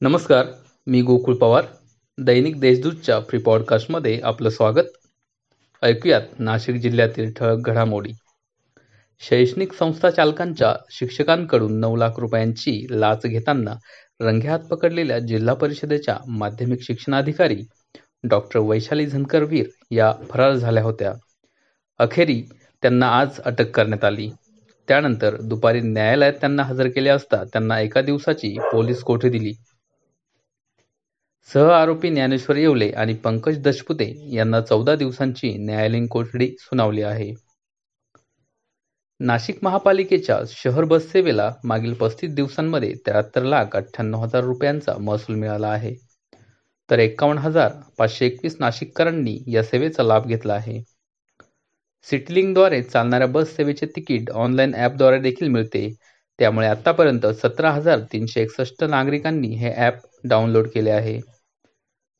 नमस्कार मी गोकुळ पवार. दैनिक देशदूतच्या फ्री पॉडकास्टमध्ये आपलं स्वागत. ऐकूयात नाशिक जिल्ह्यातील ठळक घडामोडी. शैक्षणिक संस्था चालकांच्या शिक्षकांकडून नऊ लाख रुपयांची लाच घेताना रंगेहात पकडलेल्या जिल्हा परिषदेच्या माध्यमिक शिक्षणाधिकारी डॉक्टर वैशाली झनकरवीर या फरार झाल्या होत्या. अखेरी त्यांना आज अटक करण्यात आली. त्यानंतर दुपारी न्यायालयात त्यांना हजर केले असता त्यांना एका दिवसाची पोलीस कोठे दिली. सह आरोपी ज्ञानेश्वर येवले आणि पंकज दशपुते यांना चौदा दिवसांची न्यायालयीन कोठडी सुनावली आहे. नाशिक महापालिकेच्या शहर बस सेवेला मागील पस्तीस दिवसांमध्ये त्र्याहत्तर लाख अठ्ठ्याण्णव हजार रुपयांचा महसूल मिळाला आहे. तर एक्कावन्न हजार पाचशे एकवीस नाशिककरांनी या सेवेचा लाभ घेतला आहे. सिटीलिंकद्वारे चालणाऱ्या बस सेवेचे तिकीट ऑनलाईन ॲपद्वारे देखील मिळते. त्यामुळे आतापर्यंत सतरा हजार तीनशे एकसष्ट नागरिकांनी हे ॲप डाउनलोड केले आहे.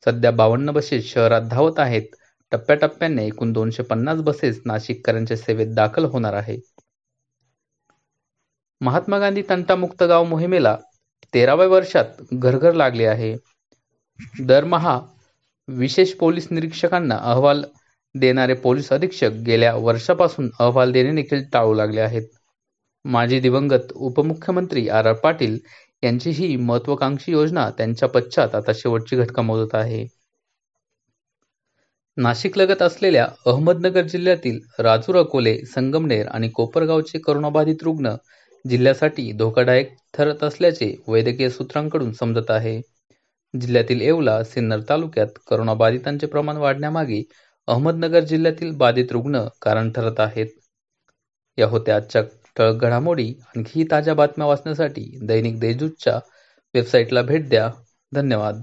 सध्या बावन्न बसेस शहरात धावत आहेत. टप्प्याटप्प्याने एकूण दोनशे पन्नास बसेस नाशिककरांच्या सेवेत दाखल होणार आहे. महात्मा गांधी तंटामुक्त गाव मोहिमेला तेराव्या वर्षात घरघर लागले आहे. दरमहा विशेष पोलीस निरीक्षकांना अहवाल देणारे पोलीस अधीक्षक गेल्या वर्षापासून अहवाल देणे देखील टाळू लागले आहेत. माजी दिवंगत उपमुख्यमंत्री आर आर पाटील यांची ही महत्वाकांक्षी योजना त्यांच्या पश्चात आता शेवटची घटका मोजत आहे. नाशिकलगत असलेल्या अहमदनगर जिल्ह्यातील राजूर अकोले संगमनेर आणि कोपरगावचे करोनाबाधित रुग्ण जिल्ह्यासाठी धोकादायक ठरत असल्याचे वैद्यकीय सूत्रांकडून समजत आहे. जिल्ह्यातील येवला सिन्नर तालुक्यात करोनाबाधितांचे प्रमाण वाढण्यामागे अहमदनगर जिल्ह्यातील बाधित रुग्ण कारण ठरत आहेत. या होत्या आजच्या ठळक घडामोडी आणखी ताज्या बातम्या वाचण्यासाठी दैनिक देजूतच्या वेबसाईटला भेट द्या. धन्यवाद.